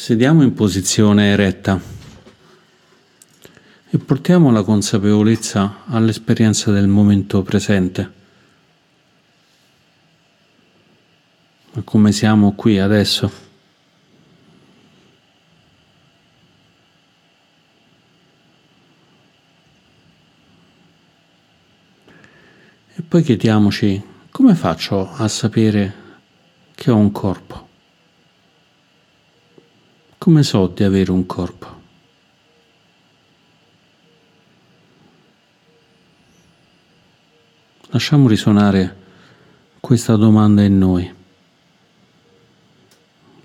Sediamo in posizione eretta e portiamo la consapevolezza all'esperienza del momento presente. A come siamo qui adesso. E poi chiediamoci come faccio a sapere che ho un corpo. Come so di avere un corpo? Lasciamo risuonare questa domanda in noi,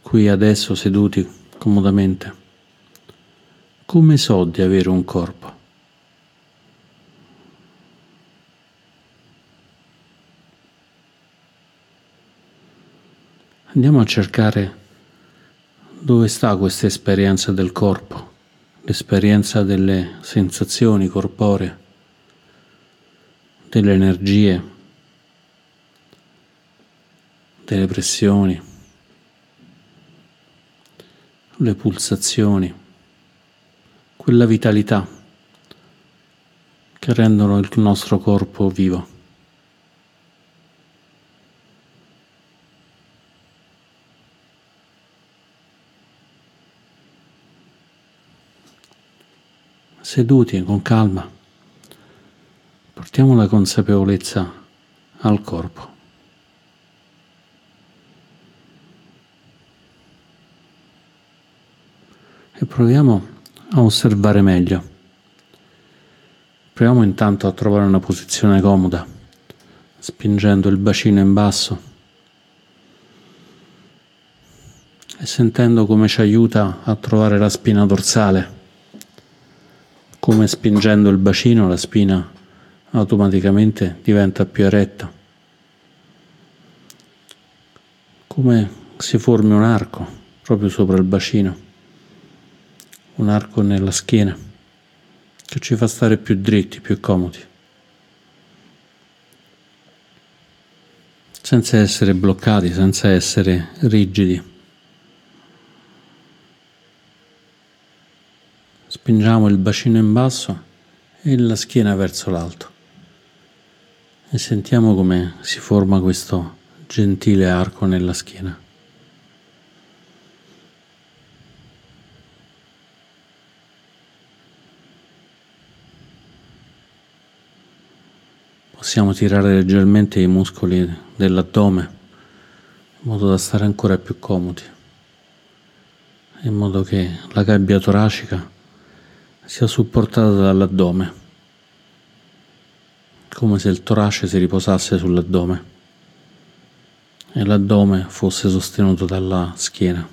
qui adesso seduti comodamente. Come so di avere un corpo? Andiamo a cercare dove sta questa esperienza del corpo, l'esperienza delle sensazioni corporee, delle energie, delle pressioni, le pulsazioni, quella vitalità che rendono il nostro corpo vivo. Seduti con calma, portiamo la consapevolezza al corpo. E proviamo a osservare meglio. Proviamo intanto a trovare una posizione comoda, spingendo il bacino in basso e sentendo come ci aiuta a trovare la spina dorsale come spingendo il bacino la spina automaticamente diventa più eretta, come si formi un arco proprio sopra il bacino, un arco nella schiena che ci fa stare più dritti, più comodi, senza essere bloccati, senza essere rigidi. Spingiamo il bacino in basso e la schiena verso l'alto e sentiamo come si forma questo gentile arco nella schiena. Possiamo tirare leggermente i muscoli dell'addome in modo da stare ancora più comodi, in modo che la gabbia toracica sia supportata dall'addome, come se il torace si riposasse sull'addome e l'addome fosse sostenuto dalla schiena.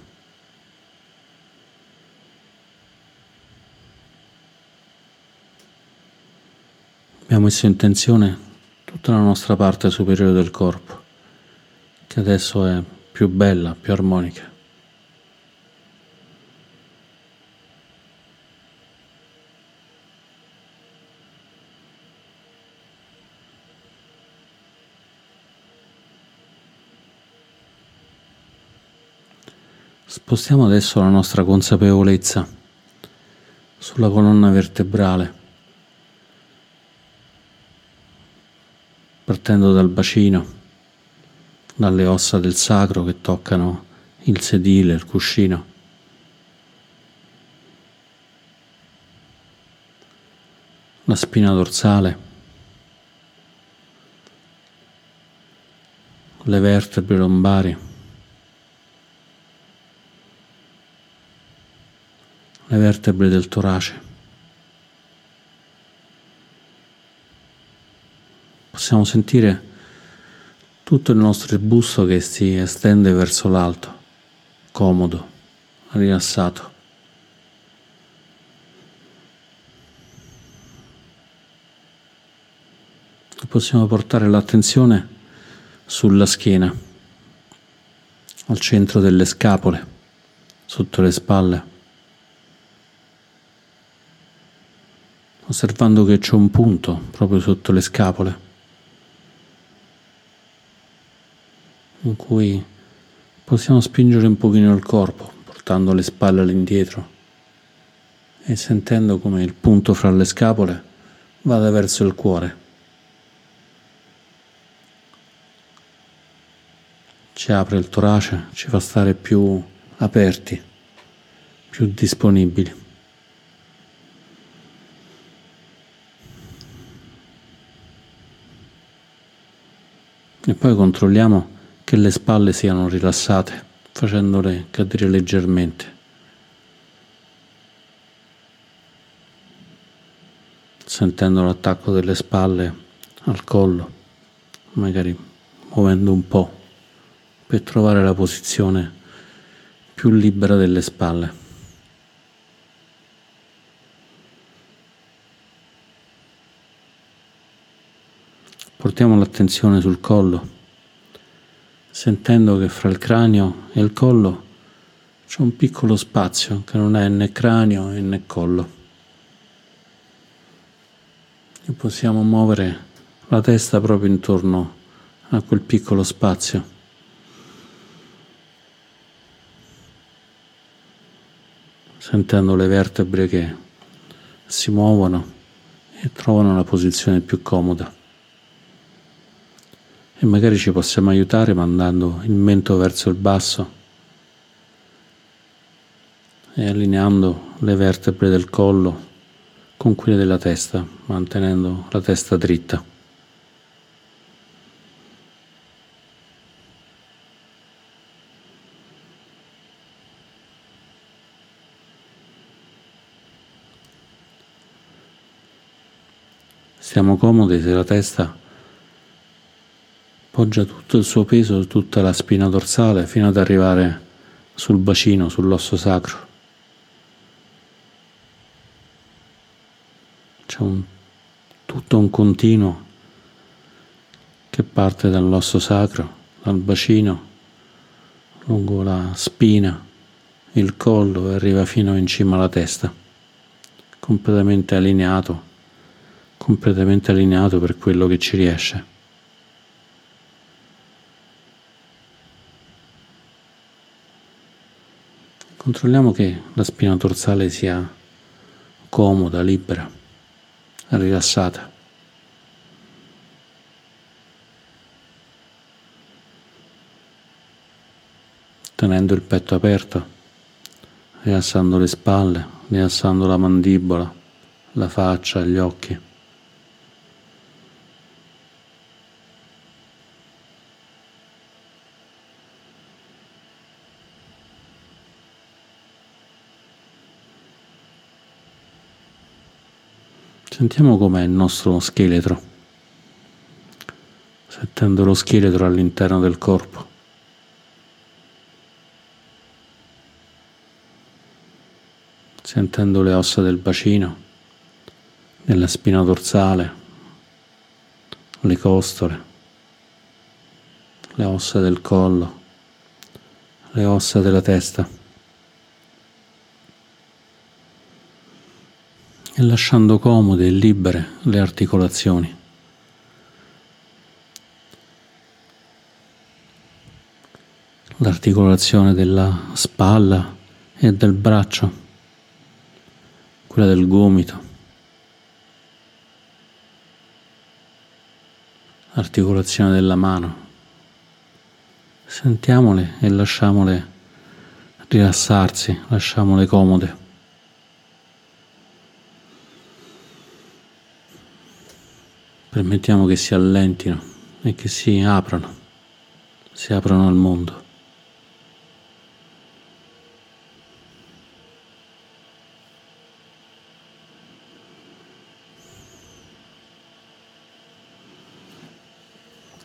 Abbiamo messo in tensione tutta la nostra parte superiore del corpo, che adesso è più bella, più armonica. Spostiamo adesso la nostra consapevolezza sulla colonna vertebrale, partendo dal bacino, dalle ossa del sacro che toccano il sedile, il cuscino. La spina dorsale, le vertebre lombari. Le vertebre del torace. Possiamo sentire tutto il nostro busto che si estende verso l'alto, comodo, rilassato. Possiamo portare l'attenzione sulla schiena, al centro delle scapole, sotto le spalle. Osservando che c'è un punto proprio sotto le scapole in cui possiamo spingere un pochino il corpo, portando le spalle all'indietro e sentendo come il punto fra le scapole vada verso il cuore. Ci apre il torace, ci fa stare più aperti, più disponibili. E poi controlliamo che le spalle siano rilassate, facendole cadere leggermente. Sentendo l'attacco delle spalle al collo, magari muovendo un po' per trovare la posizione più libera delle spalle. Portiamo l'attenzione sul collo, sentendo che fra il cranio e il collo c'è un piccolo spazio che non è né cranio né collo. E possiamo muovere la testa proprio intorno a quel piccolo spazio. Sentendo le vertebre che si muovono e trovano la posizione più comoda e magari ci possiamo aiutare mandando il mento verso il basso e allineando le vertebre del collo con quelle della testa, mantenendo la testa dritta. Stiamo comodi se la testa poggia tutto il suo peso su tutta la spina dorsale fino ad arrivare sul bacino, sull'osso sacro. C'è un, tutto un continuo che parte dall'osso sacro, dal bacino, lungo la spina, il collo e arriva fino in cima alla testa, completamente allineato, completamente allineato per quello che ci riesce. Controlliamo che la spina dorsale sia comoda, libera, rilassata. Tenendo il petto aperto, rilassando le spalle, rilassando la mandibola, la faccia, gli occhi. Sentiamo com'è il nostro scheletro, sentendo lo scheletro all'interno del corpo. Sentendo le ossa del bacino, della spina dorsale, le costole, le ossa del collo, le ossa della testa. E lasciando comode e libere le articolazioni. L'articolazione della spalla e del braccio, quella del gomito, l'articolazione della mano. Sentiamole e lasciamole rilassarsi, lasciamole comode. Permettiamo che si allentino e che si aprano, si aprono al mondo.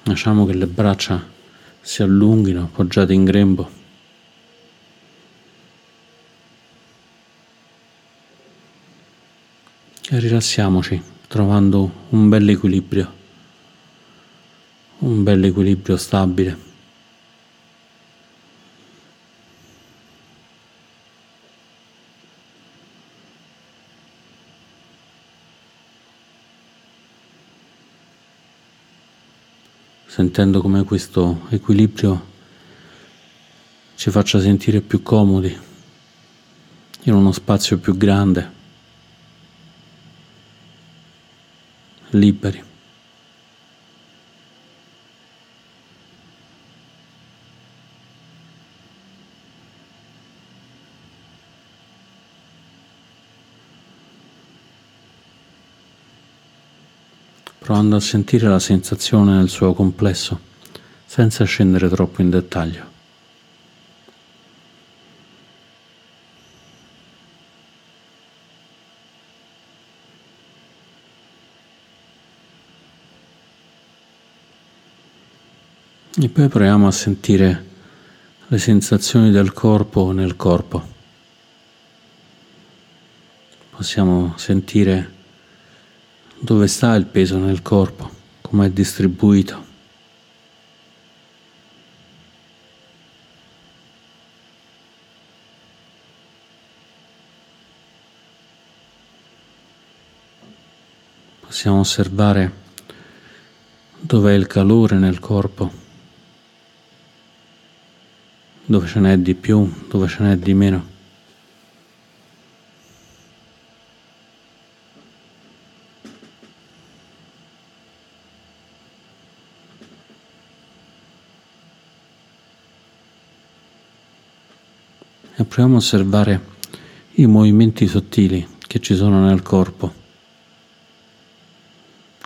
Lasciamo che le braccia si allunghino appoggiate in grembo. E rilassiamoci trovando un bel equilibrio, un bel equilibrio stabile. sentendo come questo equilibrio ci faccia sentire più comodi, in uno spazio più grande, liberi. provando a sentire la sensazione nel suo complesso, senza scendere troppo in dettaglio. E poi proviamo a sentire le sensazioni del corpo nel corpo. Possiamo sentire dove sta il peso nel corpo, come è distribuito. Possiamo osservare dov'è il calore nel corpo dove ce n'è di più, dove ce n'è di meno. E proviamo a osservare i movimenti sottili che ci sono nel corpo,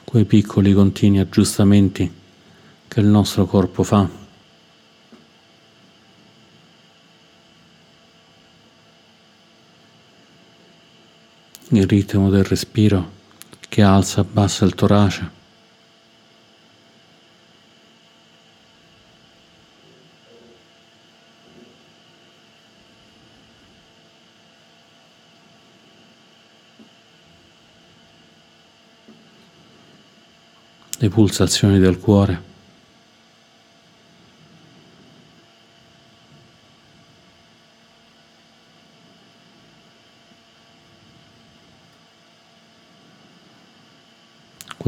quei piccoli continui aggiustamenti che il nostro corpo fa. Il ritmo del respiro che alza e abbassa il torace. Le pulsazioni del cuore.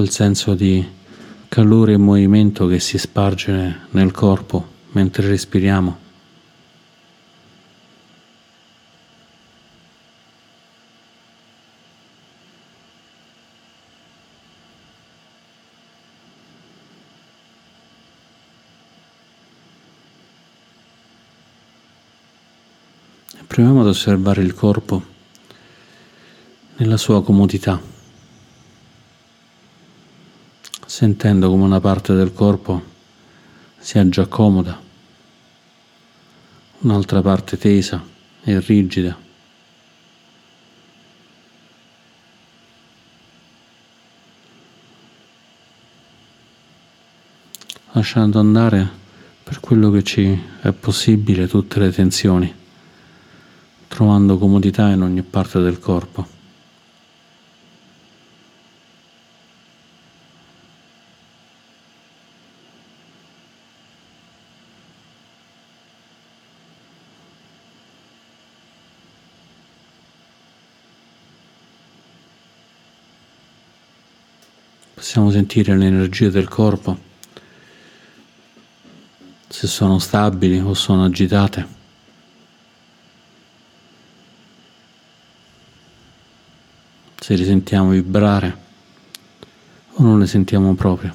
Quel senso di calore e movimento che si sparge nel corpo mentre respiriamo. Proviamo ad osservare il corpo nella sua comodità sentendo come una parte del corpo già comoda, un'altra parte tesa e rigida. lasciando andare per quello che ci è possibile tutte le tensioni, trovando comodità in ogni parte del corpo. Possiamo sentire le energie del corpo, se sono stabili o sono agitate. Se li sentiamo vibrare o non le sentiamo proprio.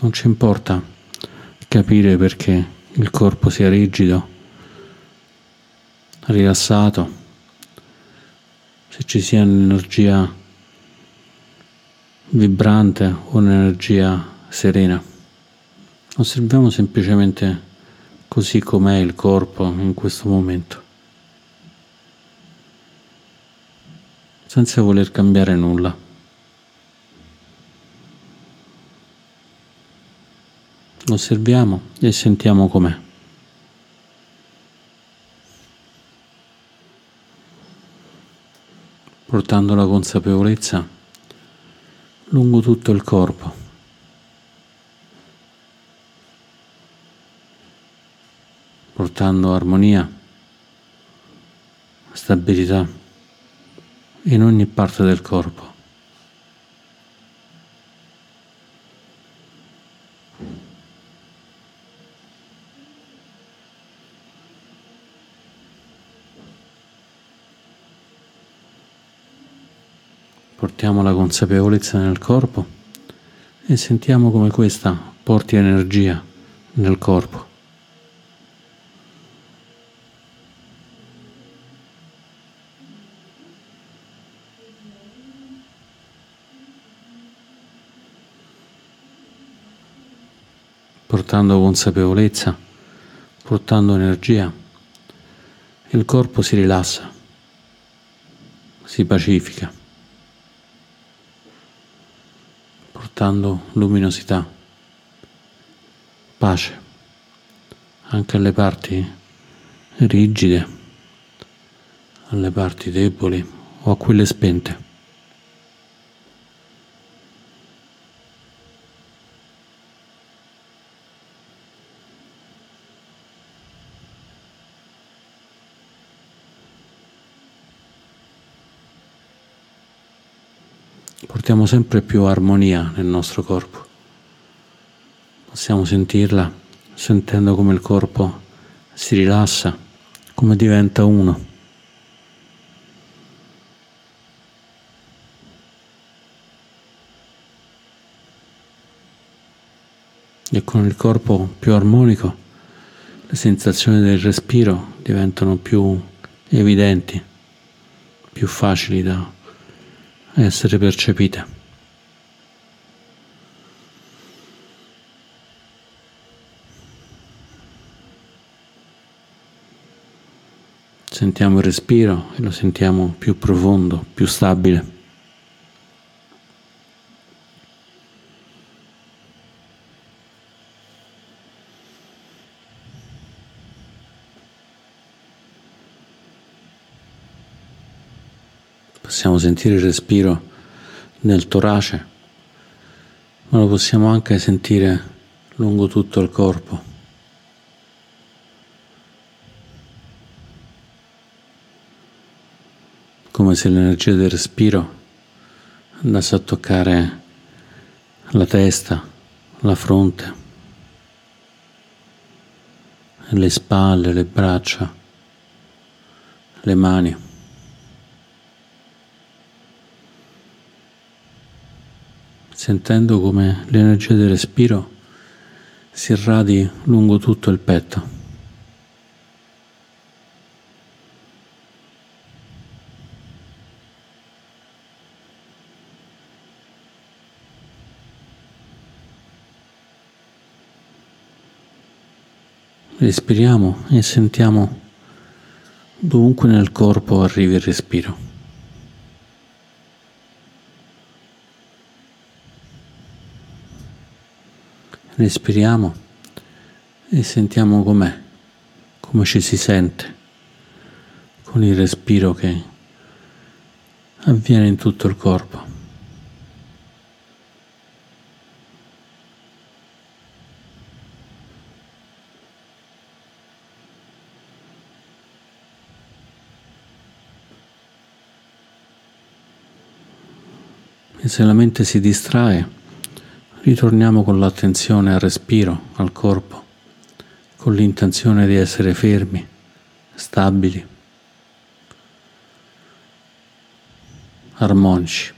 Non ci importa capire perché il corpo sia rigido, rilassato, se ci sia un'energia vibrante o un'energia serena. Osserviamo semplicemente così com'è il corpo in questo momento, senza voler cambiare nulla. Osserviamo e sentiamo com'è. Portando la consapevolezza lungo tutto il corpo. Portando armonia, stabilità in ogni parte del corpo. Portiamo la consapevolezza nel corpo e sentiamo come questa porti energia nel corpo. portando consapevolezza, portando energia, il corpo si rilassa, si pacifica, portando luminosità, pace anche alle parti rigide, alle parti deboli o a quelle spente. Portiamo sempre più armonia nel nostro corpo. Possiamo sentirla sentendo come il corpo si rilassa, come diventa uno. E con il corpo più armonico le sensazioni del respiro diventano più evidenti, più facili da essere percepite. Sentiamo il respiro e lo sentiamo più profondo, più stabile. Possiamo sentire il respiro nel torace, ma lo possiamo anche sentire lungo tutto il corpo. Come se l'energia del respiro andasse a toccare la testa, la fronte, le spalle, le braccia, le mani. Sentendo come l'energia del respiro si irradi lungo tutto il petto. Respiriamo e sentiamo dovunque nel corpo arrivi il respiro. Respiriamo e sentiamo com'è, come ci si sente con il respiro che avviene in tutto il corpo. E se la mente si distrae, Ritorniamo con l'attenzione al respiro, al corpo, con l'intenzione di essere fermi, stabili, armonici.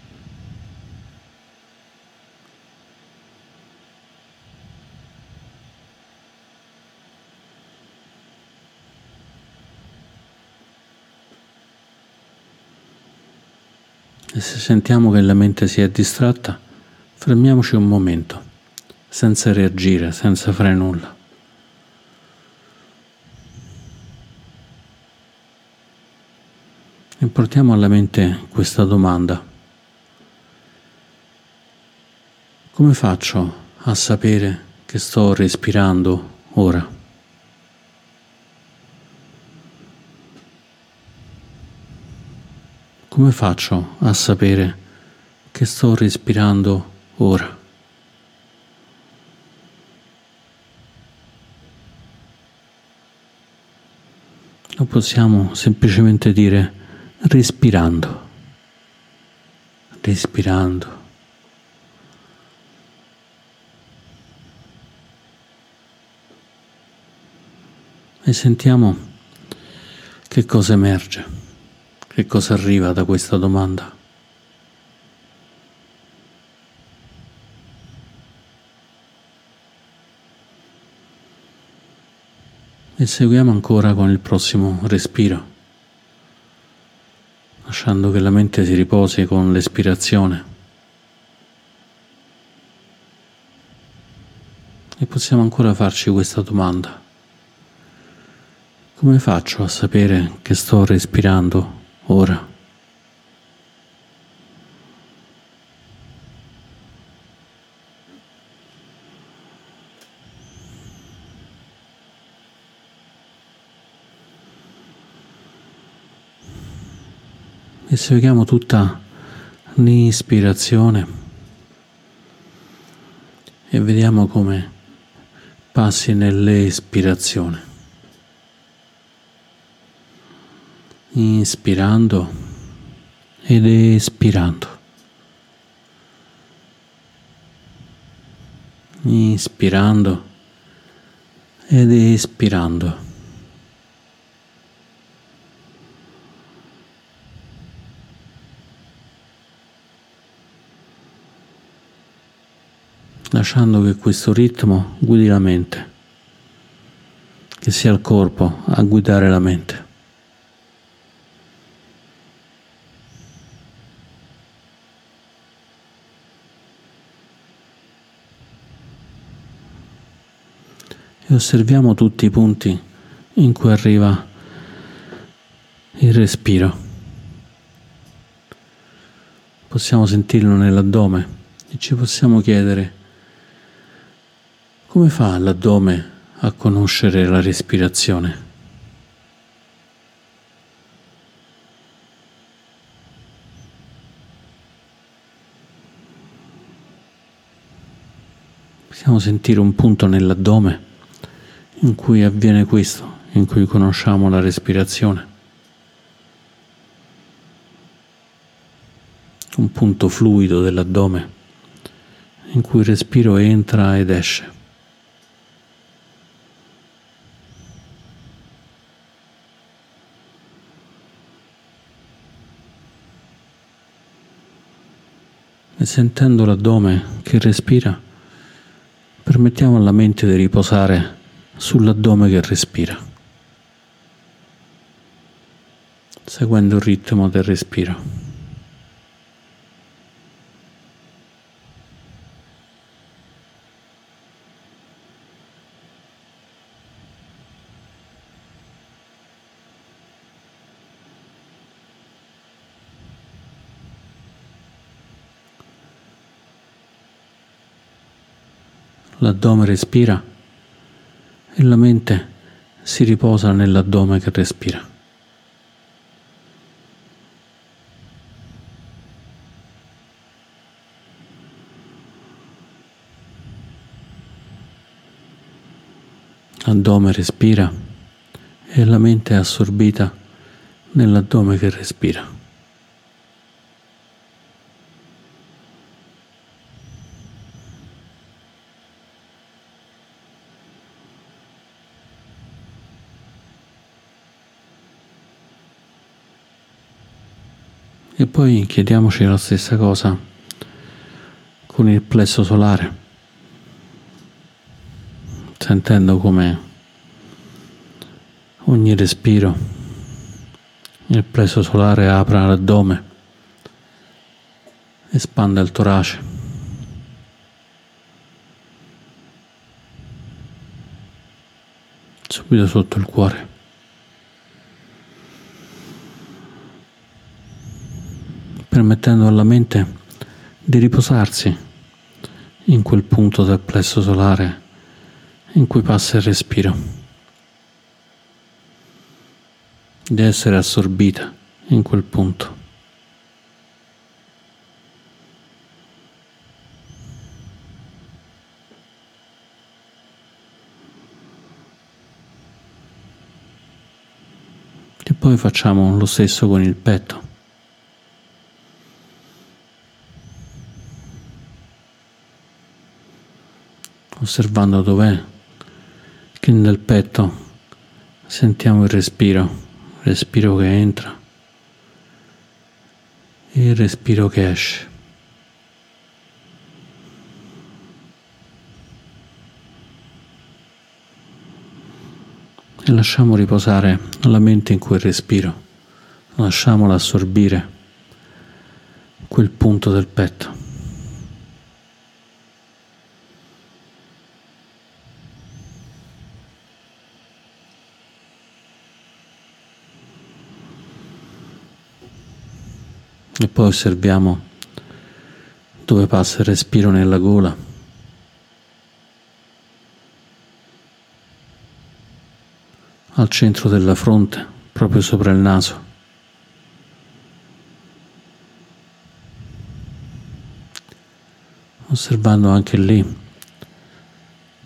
E se sentiamo che la mente si è distratta, Fermiamoci un momento, senza reagire, senza fare nulla. E portiamo alla mente questa domanda. Come faccio a sapere che sto respirando ora? Come faccio a sapere che sto respirando ora. Lo possiamo semplicemente dire respirando, respirando. E sentiamo che cosa emerge, che cosa arriva da questa domanda. E seguiamo ancora con il prossimo respiro, lasciando che la mente si riposi con l'espirazione. E possiamo ancora farci questa domanda. Come faccio a sapere che sto respirando ora? E seguiamo tutta l'ispirazione e vediamo come passi nell'espirazione. Inspirando ed espirando. Inspirando ed espirando. Lasciando che questo ritmo guidi la mente, che sia il corpo a guidare la mente. E osserviamo tutti i punti in cui arriva il respiro. Possiamo sentirlo nell'addome e ci possiamo chiedere come fa l'addome a conoscere la respirazione? Possiamo sentire un punto nell'addome in cui avviene questo, in cui conosciamo la respirazione. Un punto fluido dell'addome in cui il respiro entra ed esce. E sentendo l'addome che respira, permettiamo alla mente di riposare sull'addome che respira, seguendo il ritmo del respiro. L'addome respira e la mente si riposa nell'addome che respira. L'addome respira e la mente è assorbita nell'addome che respira. E poi chiediamoci la stessa cosa con il plesso solare, sentendo come ogni respiro il plesso solare apra l'addome, espande il torace. Subito sotto il cuore. Permettendo alla mente di riposarsi in quel punto del plesso solare in cui passa il respiro, di essere assorbita in quel punto. E poi facciamo lo stesso con il petto. Osservando dov'è che nel petto sentiamo il respiro, il respiro che entra e il respiro che esce. e lasciamo riposare la mente in quel respiro, lasciamola assorbire quel punto del petto. E poi osserviamo dove passa il respiro nella gola. Al centro della fronte, proprio sopra il naso. Osservando anche lì,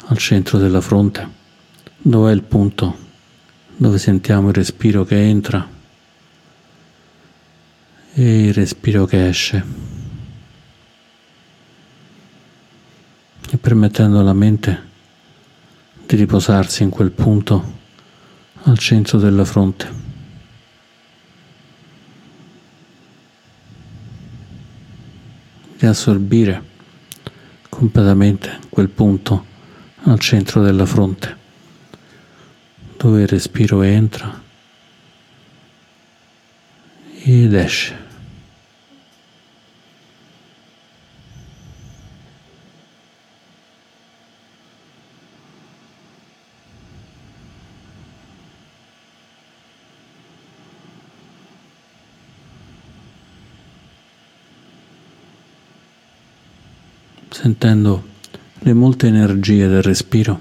al centro della fronte, dove è il punto dove sentiamo il respiro che entra e il respiro che esce e permettendo alla mente di riposarsi in quel punto al centro della fronte. Di assorbire completamente quel punto al centro della fronte dove il respiro entra ed esce. Sentendo le molte energie del respiro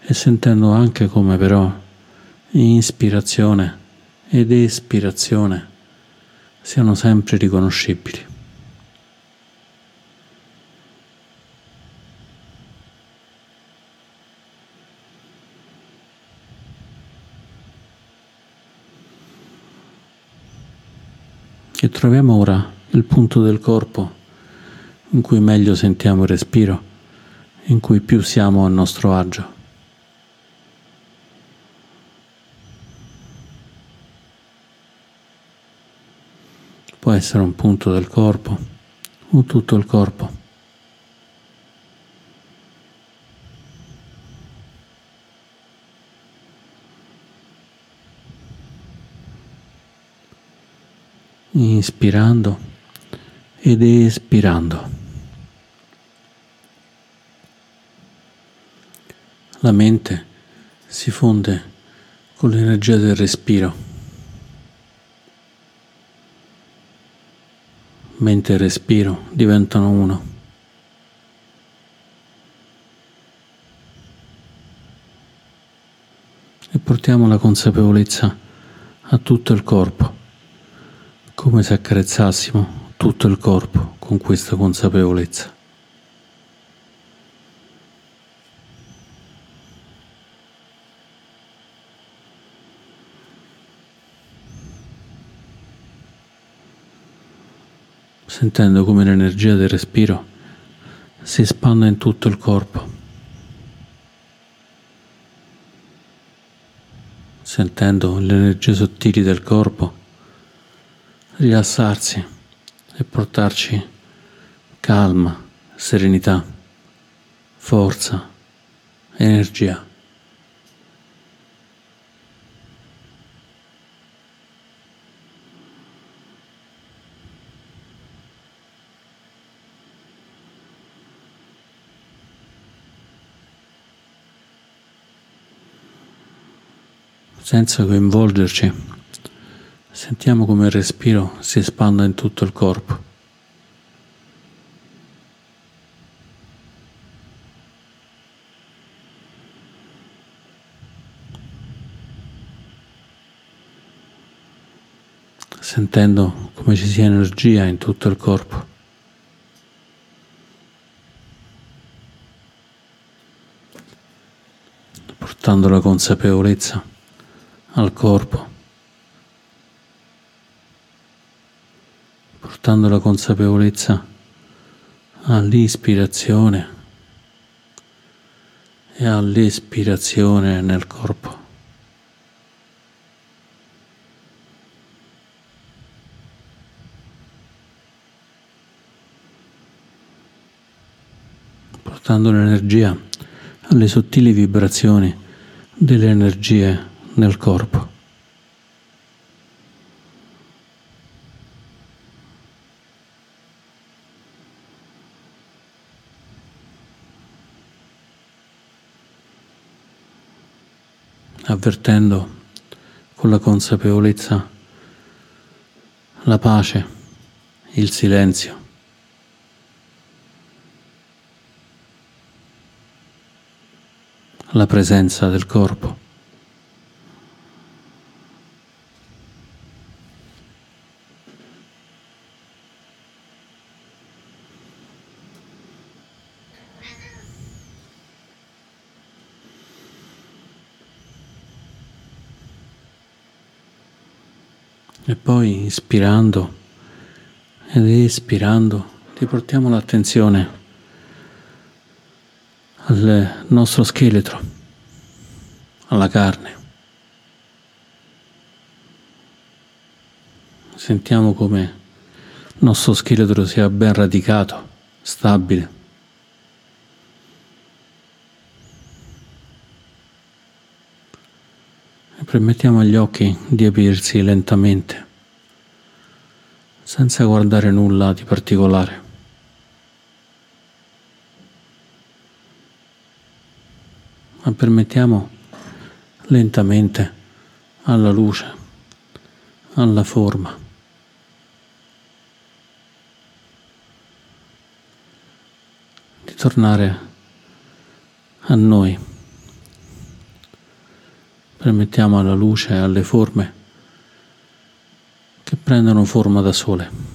e sentendo anche come però ispirazione ed espirazione siano sempre riconoscibili. E troviamo ora il punto del corpo in cui meglio sentiamo il respiro, in cui più siamo a nostro agio. Può essere un punto del corpo o tutto il corpo. Inspirando ed espirando. La mente si fonde con l'energia del respiro. Mente e respiro diventano uno. E portiamo la consapevolezza a tutto il corpo, come se accarezzassimo tutto il corpo con questa consapevolezza. Sentendo come l'energia del respiro si espande in tutto il corpo, sentendo le energie sottili del corpo rilassarsi e portarci calma, serenità, forza, energia. Senza coinvolgerci. Sentiamo come il respiro si espanda in tutto il corpo. Sentendo come ci sia energia in tutto il corpo. Portando la consapevolezza al corpo, portando la consapevolezza all'ispirazione e all'espirazione nel corpo. portando l'energia alle sottili vibrazioni delle energie nel corpo. avvertendo con la consapevolezza la pace, il silenzio. la presenza del corpo. E poi ispirando ed espirando riportiamo l'attenzione al nostro scheletro, alla carne. Sentiamo come il nostro scheletro sia ben radicato, stabile. E permettiamo agli occhi di aprirsi lentamente, senza guardare nulla di particolare. ma permettiamo lentamente alla luce, alla forma. di tornare a noi. Permettiamo alla luce e alle forme che prendono forma da sole.